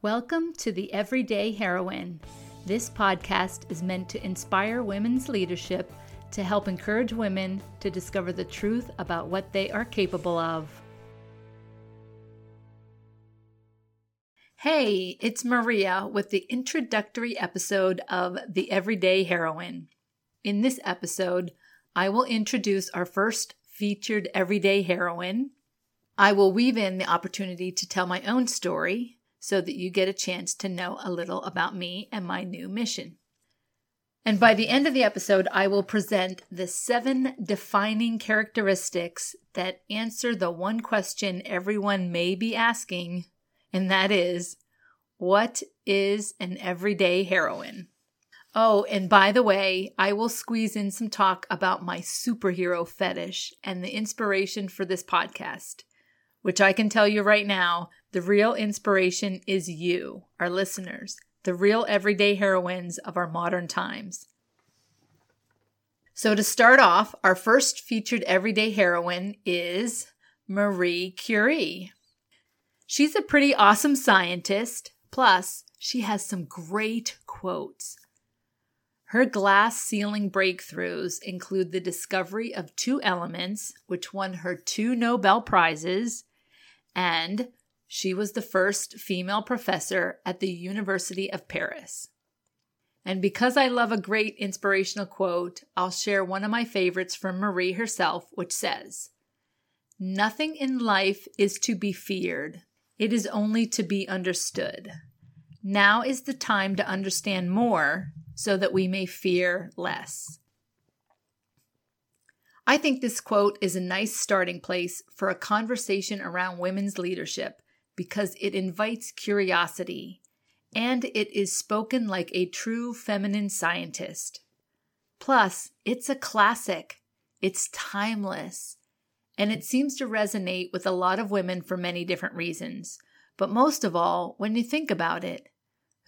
Welcome to the Everyday Heroine. This podcast is meant to inspire women's leadership to help encourage women to discover the truth about what they are capable of. Hey, it's Maria with the introductory episode of The Everyday Heroine. In this episode, I will introduce our first featured everyday heroine. I will weave in the opportunity to tell my own story so that you get a chance to know a little about me and my new mission. And by the end of the episode, I will present the seven defining characteristics that answer the one question everyone may be asking, and that is what is an everyday heroine? Oh, and by the way, I will squeeze in some talk about my superhero fetish and the inspiration for this podcast which I can tell you right now, the real inspiration is you, our listeners, the real everyday heroines of our modern times. So, to start off, our first featured everyday heroine is Marie Curie. She's a pretty awesome scientist, plus, she has some great quotes. Her glass ceiling breakthroughs include the discovery of two elements, which won her two Nobel Prizes, and she was the first female professor at the University of Paris. And because I love a great inspirational quote, I'll share one of my favorites from Marie herself, which says, Nothing in life is to be feared, it is only to be understood. Now is the time to understand more so that we may fear less. I think this quote is a nice starting place for a conversation around women's leadership because it invites curiosity and it is spoken like a true feminine scientist. Plus, it's a classic, it's timeless, and it seems to resonate with a lot of women for many different reasons. But most of all, when you think about it,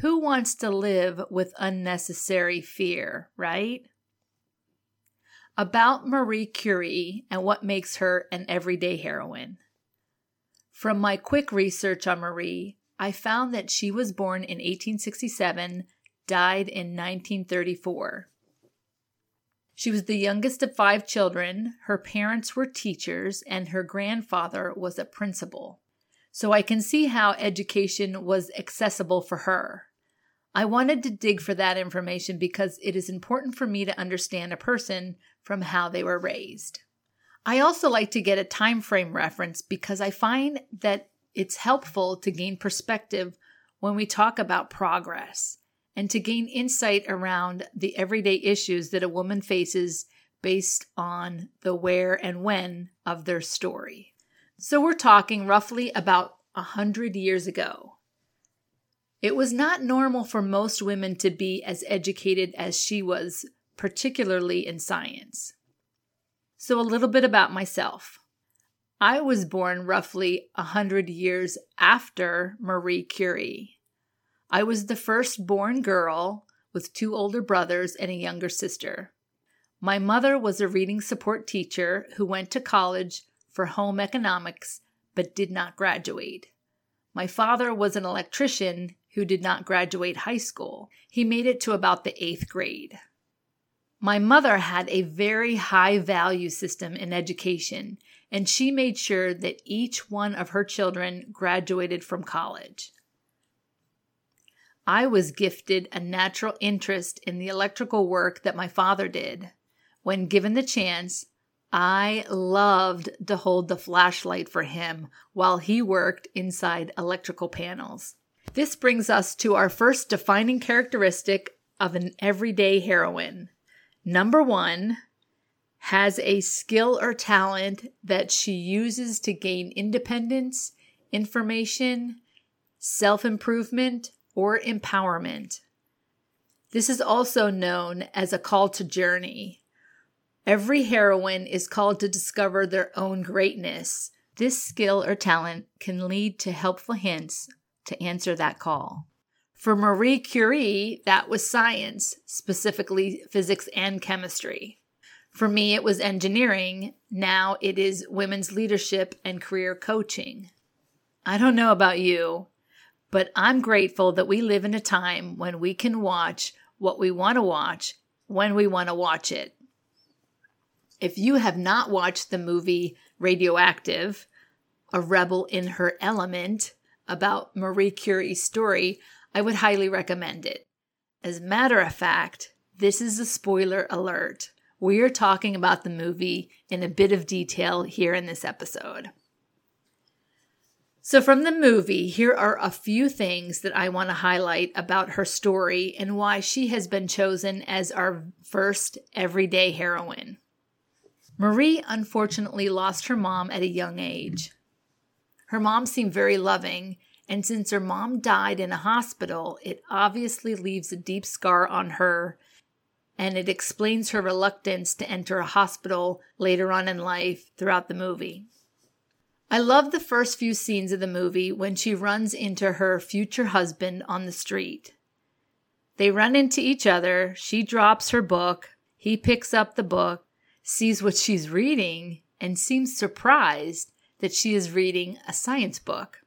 who wants to live with unnecessary fear, right? About Marie Curie and what makes her an everyday heroine. From my quick research on Marie, I found that she was born in 1867, died in 1934. She was the youngest of five children. Her parents were teachers, and her grandfather was a principal. So I can see how education was accessible for her. I wanted to dig for that information because it is important for me to understand a person from how they were raised. I also like to get a time frame reference because I find that it's helpful to gain perspective when we talk about progress and to gain insight around the everyday issues that a woman faces based on the where and when of their story. So we're talking roughly about a hundred years ago. It was not normal for most women to be as educated as she was, particularly in science. So, a little bit about myself. I was born roughly a hundred years after Marie Curie. I was the first born girl with two older brothers and a younger sister. My mother was a reading support teacher who went to college for home economics but did not graduate. My father was an electrician who did not graduate high school. He made it to about the eighth grade. My mother had a very high value system in education, and she made sure that each one of her children graduated from college. I was gifted a natural interest in the electrical work that my father did. When given the chance, I loved to hold the flashlight for him while he worked inside electrical panels. This brings us to our first defining characteristic of an everyday heroine. Number one, has a skill or talent that she uses to gain independence, information, self improvement, or empowerment. This is also known as a call to journey. Every heroine is called to discover their own greatness. This skill or talent can lead to helpful hints to answer that call. For Marie Curie, that was science, specifically physics and chemistry. For me, it was engineering. Now it is women's leadership and career coaching. I don't know about you, But I'm grateful that we live in a time when we can watch what we want to watch when we want to watch it. If you have not watched the movie Radioactive, A Rebel in Her Element, about Marie Curie's story, I would highly recommend it. As a matter of fact, this is a spoiler alert. We are talking about the movie in a bit of detail here in this episode. So, from the movie, here are a few things that I want to highlight about her story and why she has been chosen as our first everyday heroine. Marie unfortunately lost her mom at a young age. Her mom seemed very loving, and since her mom died in a hospital, it obviously leaves a deep scar on her, and it explains her reluctance to enter a hospital later on in life throughout the movie. I love the first few scenes of the movie when she runs into her future husband on the street. They run into each other. She drops her book. He picks up the book, sees what she's reading, and seems surprised that she is reading a science book.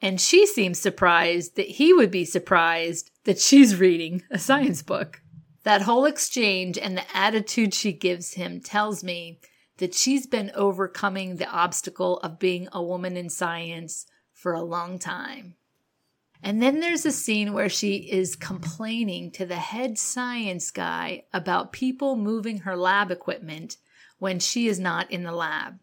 And she seems surprised that he would be surprised that she's reading a science book. That whole exchange and the attitude she gives him tells me that she's been overcoming the obstacle of being a woman in science for a long time. And then there's a scene where she is complaining to the head science guy about people moving her lab equipment when she is not in the lab.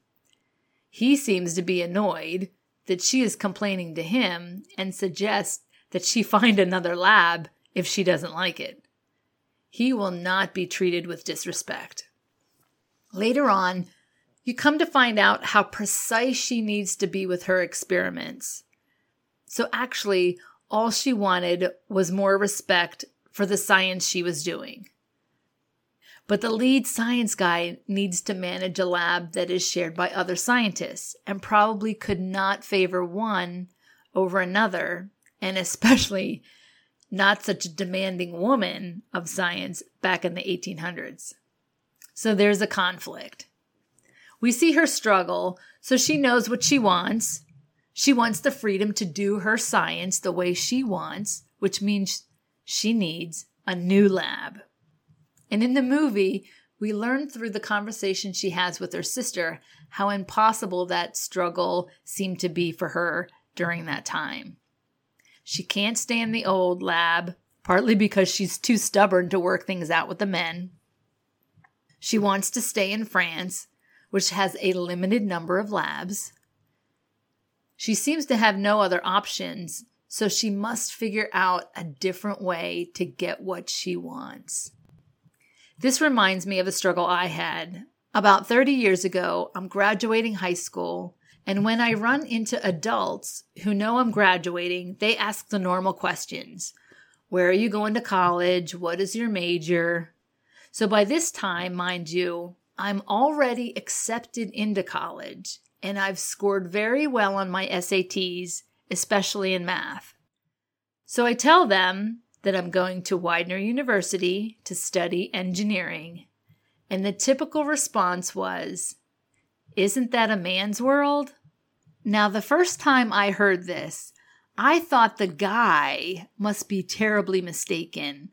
He seems to be annoyed that she is complaining to him and suggests that she find another lab if she doesn't like it. He will not be treated with disrespect. Later on, you come to find out how precise she needs to be with her experiments. So actually, all she wanted was more respect for the science she was doing. But the lead science guy needs to manage a lab that is shared by other scientists and probably could not favor one over another, and especially not such a demanding woman of science back in the 1800s. So there's a conflict. We see her struggle, so she knows what she wants. She wants the freedom to do her science the way she wants, which means she needs a new lab. And in the movie, we learn through the conversation she has with her sister how impossible that struggle seemed to be for her during that time. She can't stay in the old lab, partly because she's too stubborn to work things out with the men. She wants to stay in France, which has a limited number of labs. She seems to have no other options, so she must figure out a different way to get what she wants. This reminds me of a struggle I had. About 30 years ago, I'm graduating high school, and when I run into adults who know I'm graduating, they ask the normal questions Where are you going to college? What is your major? So by this time, mind you, I'm already accepted into college and I've scored very well on my SATs, especially in math. So I tell them that I'm going to Widener University to study engineering. And the typical response was, Isn't that a man's world? Now, the first time I heard this, I thought the guy must be terribly mistaken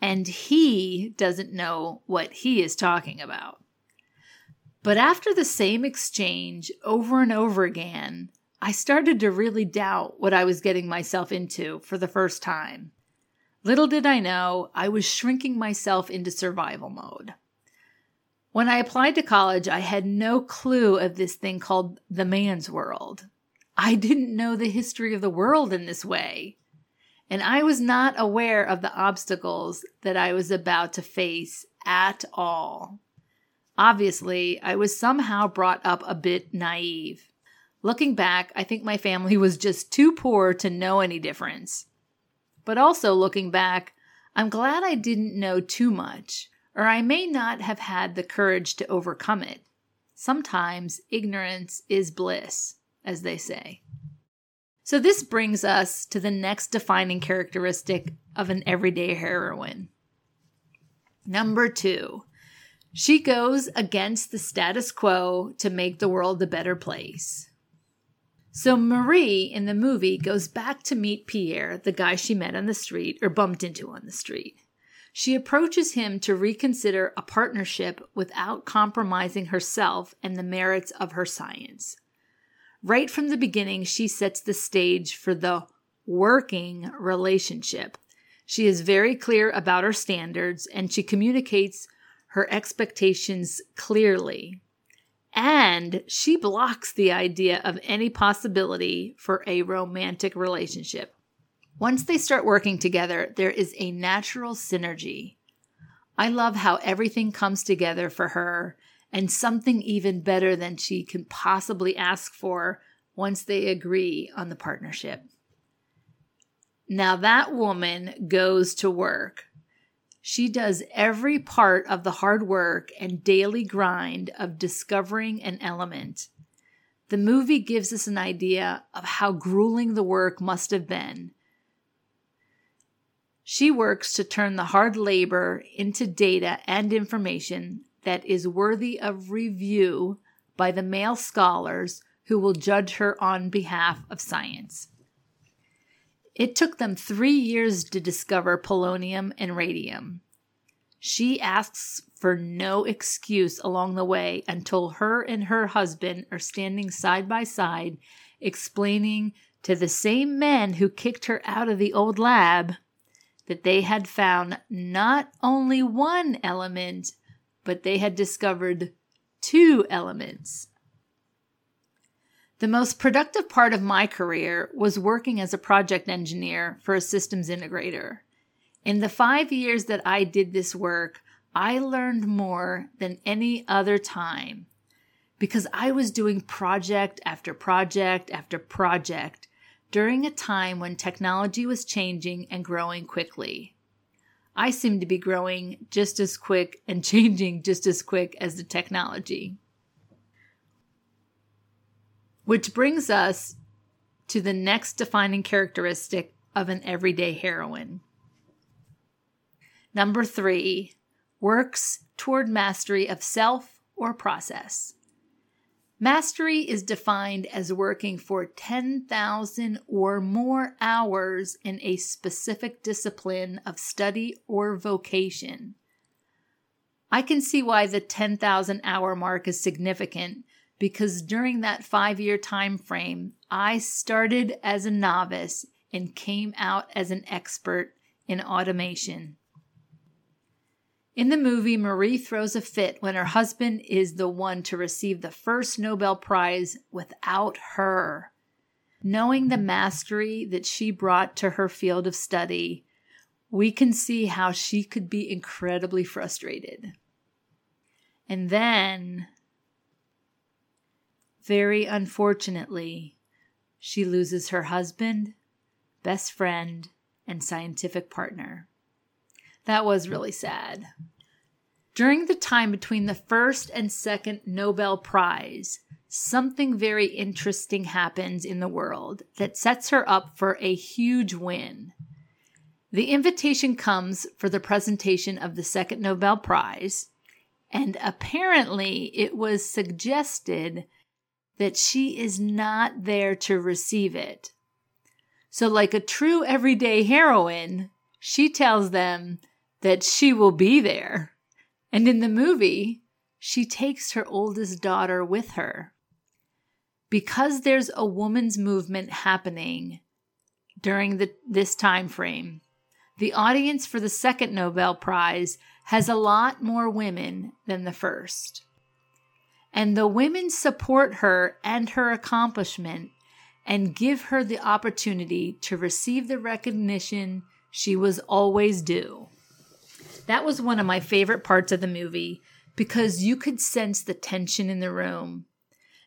and he doesn't know what he is talking about. But after the same exchange over and over again, I started to really doubt what I was getting myself into for the first time. Little did I know, I was shrinking myself into survival mode. When I applied to college, I had no clue of this thing called the man's world. I didn't know the history of the world in this way and I was not aware of the obstacles that I was about to face at all. Obviously, I was somehow brought up a bit naive. Looking back, I think my family was just too poor to know any difference. But also looking back, I'm glad I didn't know too much, or I may not have had the courage to overcome it. Sometimes ignorance is bliss, as they say. So, this brings us to the next defining characteristic of an everyday heroine. Number two, she goes against the status quo to make the world a better place. So Marie in the movie goes back to meet Pierre, the guy she met on the street or bumped into on the street. She approaches him to reconsider a partnership without compromising herself and the merits of her science. Right from the beginning, she sets the stage for the working relationship. She is very clear about her standards and she communicates her expectations clearly. And she blocks the idea of any possibility for a romantic relationship. Once they start working together, there is a natural synergy. I love how everything comes together for her and something even better than she can possibly ask for once they agree on the partnership. Now, that woman goes to work. She does every part of the hard work and daily grind of discovering an element. The movie gives us an idea of how grueling the work must have been. She works to turn the hard labor into data and information that is worthy of review by the male scholars who will judge her on behalf of science. It took them three years to discover polonium and radium. She asks for no excuse along the way until her and her husband are standing side by side, explaining to the same men who kicked her out of the old lab that they had found not only one element, but they had discovered two elements. The most productive part of my career was working as a project engineer for a systems integrator. In the five years that I did this work, I learned more than any other time because I was doing project after project after project during a time when technology was changing and growing quickly. I seemed to be growing just as quick and changing just as quick as the technology. Which brings us to the next defining characteristic of an everyday heroine. Number three, works toward mastery of self or process. Mastery is defined as working for 10,000 or more hours in a specific discipline of study or vocation. I can see why the 10,000 hour mark is significant because during that 5-year time frame, I started as a novice and came out as an expert in automation. In the movie, Marie throws a fit when her husband is the one to receive the first Nobel Prize without her. Knowing the mastery that she brought to her field of study, we can see how she could be incredibly frustrated. And then, very unfortunately, she loses her husband, best friend, and scientific partner. That was really sad. During the time between the first and second Nobel Prize, something very interesting happens in the world that sets her up for a huge win. The invitation comes for the presentation of the second Nobel Prize, and apparently it was suggested that she is not there to receive it. So, like a true everyday heroine, she tells them that she will be there. And in the movie, she takes her oldest daughter with her. Because there's a woman's movement happening during the, this time frame, the audience for the second Nobel Prize has a lot more women than the first. And the women support her and her accomplishment and give her the opportunity to receive the recognition she was always due. That was one of my favorite parts of the movie because you could sense the tension in the room.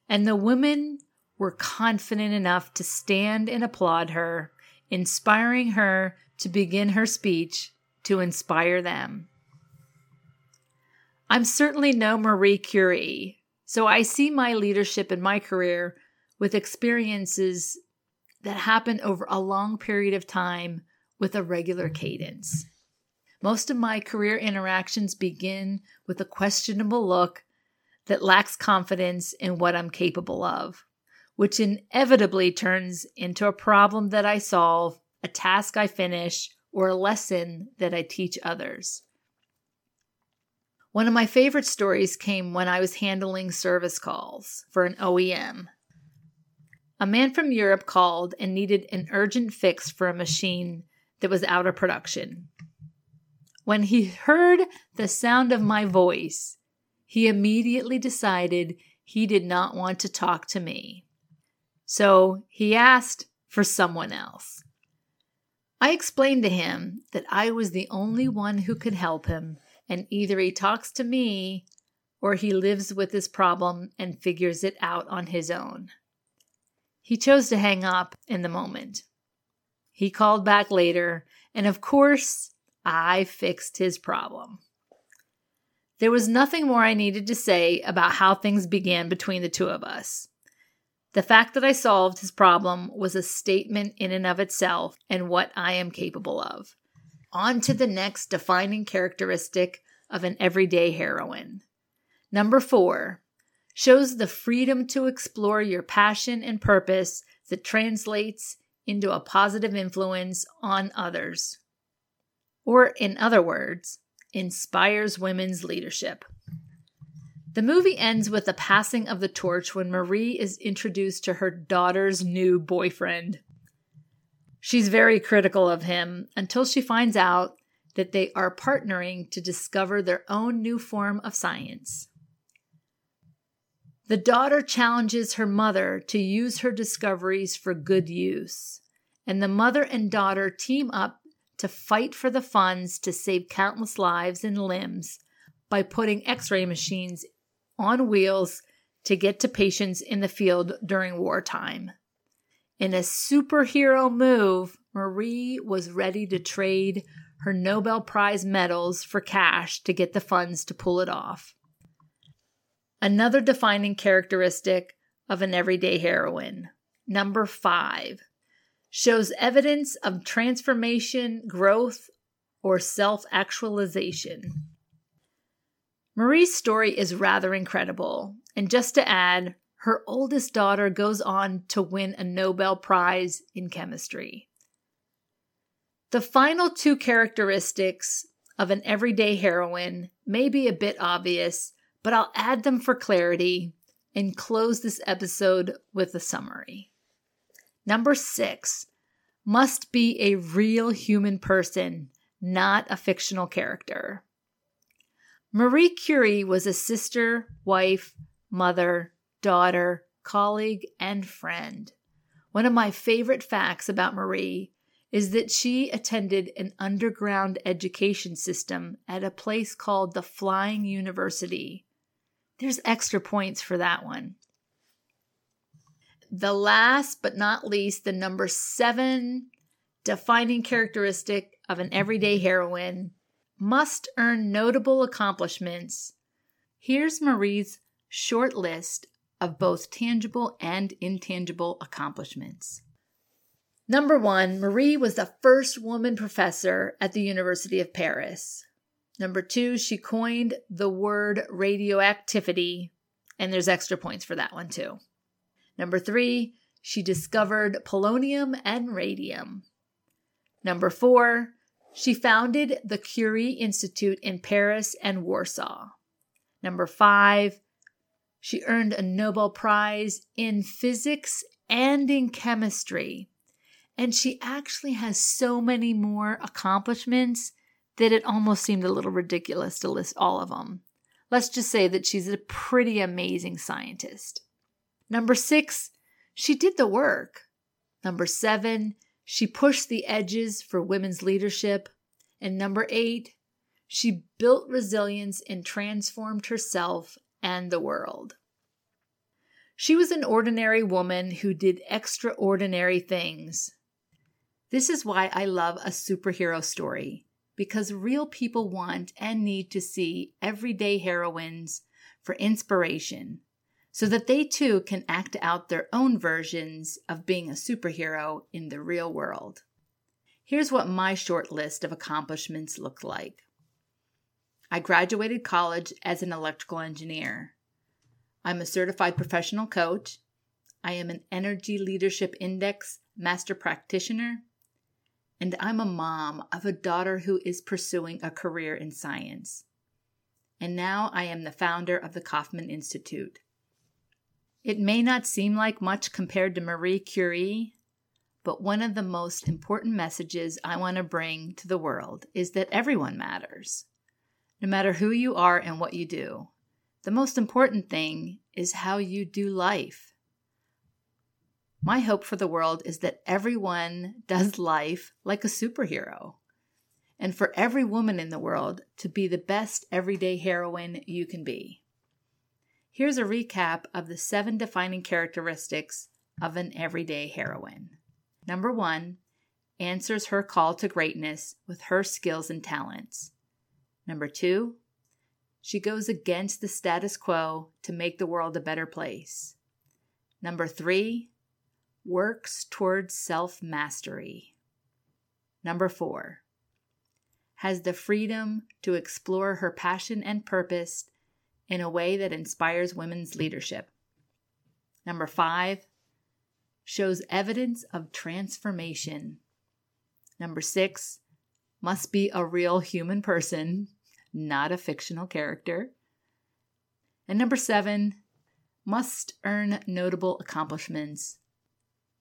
And the women were confident enough to stand and applaud her, inspiring her to begin her speech to inspire them. I'm certainly no Marie Curie, so I see my leadership in my career with experiences that happen over a long period of time with a regular cadence. Most of my career interactions begin with a questionable look that lacks confidence in what I'm capable of. which inevitably turns into a problem that I solve, a task I finish, or a lesson that I teach others. One of my favorite stories came when I was handling service calls for an OEM. A man from Europe called and needed an urgent fix for a machine that was out of production. When he heard the sound of my voice, he immediately decided he did not want to talk to me. So he asked for someone else. I explained to him that I was the only one who could help him, and either he talks to me or he lives with his problem and figures it out on his own. He chose to hang up in the moment. He called back later, and of course, I fixed his problem. There was nothing more I needed to say about how things began between the two of us. The fact that I solved his problem was a statement in and of itself and what I am capable of. On to the next defining characteristic of an everyday heroine. Number four, shows the freedom to explore your passion and purpose that translates into a positive influence on others. Or, in other words, inspires women's leadership. The movie ends with the passing of the torch when Marie is introduced to her daughter's new boyfriend. She's very critical of him until she finds out that they are partnering to discover their own new form of science. The daughter challenges her mother to use her discoveries for good use, and the mother and daughter team up to fight for the funds to save countless lives and limbs by putting x ray machines on wheels to get to patients in the field during wartime. In a superhero move, Marie was ready to trade her Nobel Prize medals for cash to get the funds to pull it off. Another defining characteristic of an everyday heroine. Number five shows evidence of transformation, growth, or self actualization. Marie's story is rather incredible. And just to add, her oldest daughter goes on to win a Nobel Prize in chemistry. The final two characteristics of an everyday heroine may be a bit obvious, but I'll add them for clarity and close this episode with a summary. Number six must be a real human person, not a fictional character. Marie Curie was a sister, wife, mother, daughter, colleague, and friend. One of my favorite facts about Marie is that she attended an underground education system at a place called the Flying University, there's extra points for that one. The last but not least, the number seven defining characteristic of an everyday heroine must earn notable accomplishments. Here's Marie's short list of both tangible and intangible accomplishments. Number one, Marie was the first woman professor at the University of Paris. Number two, she coined the word radioactivity, and there's extra points for that one too. Number three, she discovered polonium and radium. Number four, she founded the Curie Institute in Paris and Warsaw. Number five, she earned a Nobel Prize in physics and in chemistry. And she actually has so many more accomplishments that it almost seemed a little ridiculous to list all of them. Let's just say that she's a pretty amazing scientist. Number six, she did the work. Number seven, she pushed the edges for women's leadership. And number eight, she built resilience and transformed herself and the world. She was an ordinary woman who did extraordinary things. This is why I love a superhero story because real people want and need to see everyday heroines for inspiration so that they too can act out their own versions of being a superhero in the real world. Here's what my short list of accomplishments looked like. I graduated college as an electrical engineer. I'm a certified professional coach. I am an Energy Leadership Index Master Practitioner, and I'm a mom of a daughter who is pursuing a career in science. And now I am the founder of the Kauffman Institute. It may not seem like much compared to Marie Curie, but one of the most important messages I want to bring to the world is that everyone matters, no matter who you are and what you do. The most important thing is how you do life. My hope for the world is that everyone does life like a superhero, and for every woman in the world to be the best everyday heroine you can be. Here's a recap of the seven defining characteristics of an everyday heroine. Number one, answers her call to greatness with her skills and talents. Number two, she goes against the status quo to make the world a better place. Number three, works towards self mastery. Number four, has the freedom to explore her passion and purpose in a way that inspires women's leadership. Number five, shows evidence of transformation. Number six, must be a real human person, not a fictional character. And number seven, must earn notable accomplishments.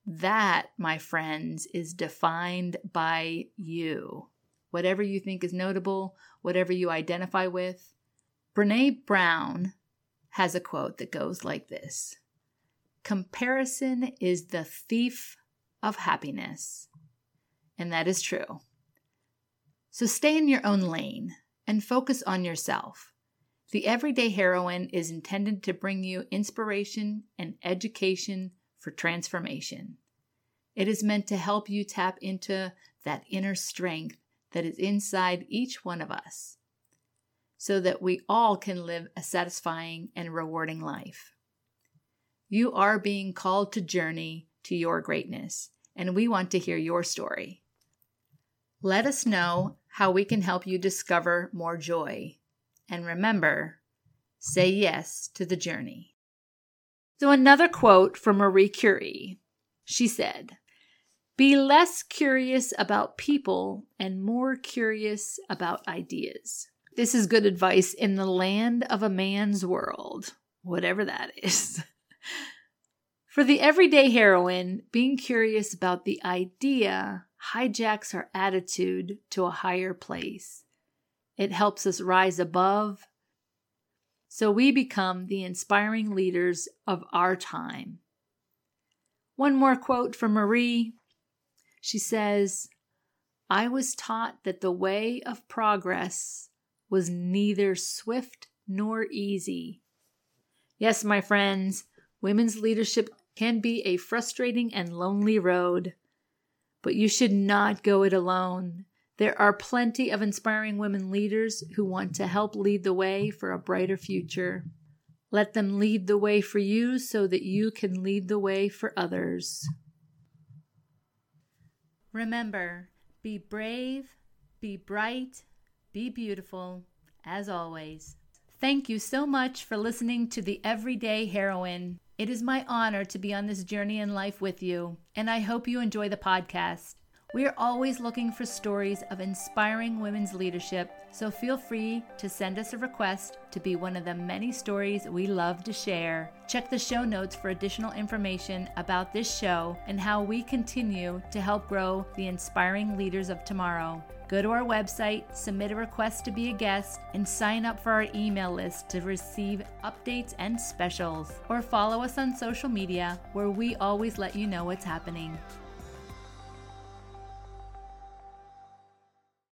That, my friends, is defined by you. Whatever you think is notable, whatever you identify with, Brene Brown has a quote that goes like this Comparison is the thief of happiness. And that is true. So stay in your own lane and focus on yourself. The Everyday Heroine is intended to bring you inspiration and education for transformation. It is meant to help you tap into that inner strength that is inside each one of us so that we all can live a satisfying and rewarding life. You are being called to journey to your greatness, and we want to hear your story. Let us know how we can help you discover more joy. And remember, say yes to the journey. So, another quote from Marie Curie. She said, Be less curious about people and more curious about ideas. This is good advice in the land of a man's world, whatever that is. For the everyday heroine, being curious about the idea hijacks our attitude to a higher place. It helps us rise above, so we become the inspiring leaders of our time. One more quote from Marie. She says, I was taught that the way of progress was neither swift nor easy. Yes, my friends, women's leadership can be a frustrating and lonely road, but you should not go it alone. There are plenty of inspiring women leaders who want to help lead the way for a brighter future. Let them lead the way for you so that you can lead the way for others. Remember, be brave, be bright, be beautiful, as always. Thank you so much for listening to The Everyday Heroine. It is my honor to be on this journey in life with you, and I hope you enjoy the podcast. We are always looking for stories of inspiring women's leadership, so feel free to send us a request to be one of the many stories we love to share. Check the show notes for additional information about this show and how we continue to help grow the inspiring leaders of tomorrow. Go to our website, submit a request to be a guest, and sign up for our email list to receive updates and specials. Or follow us on social media where we always let you know what's happening.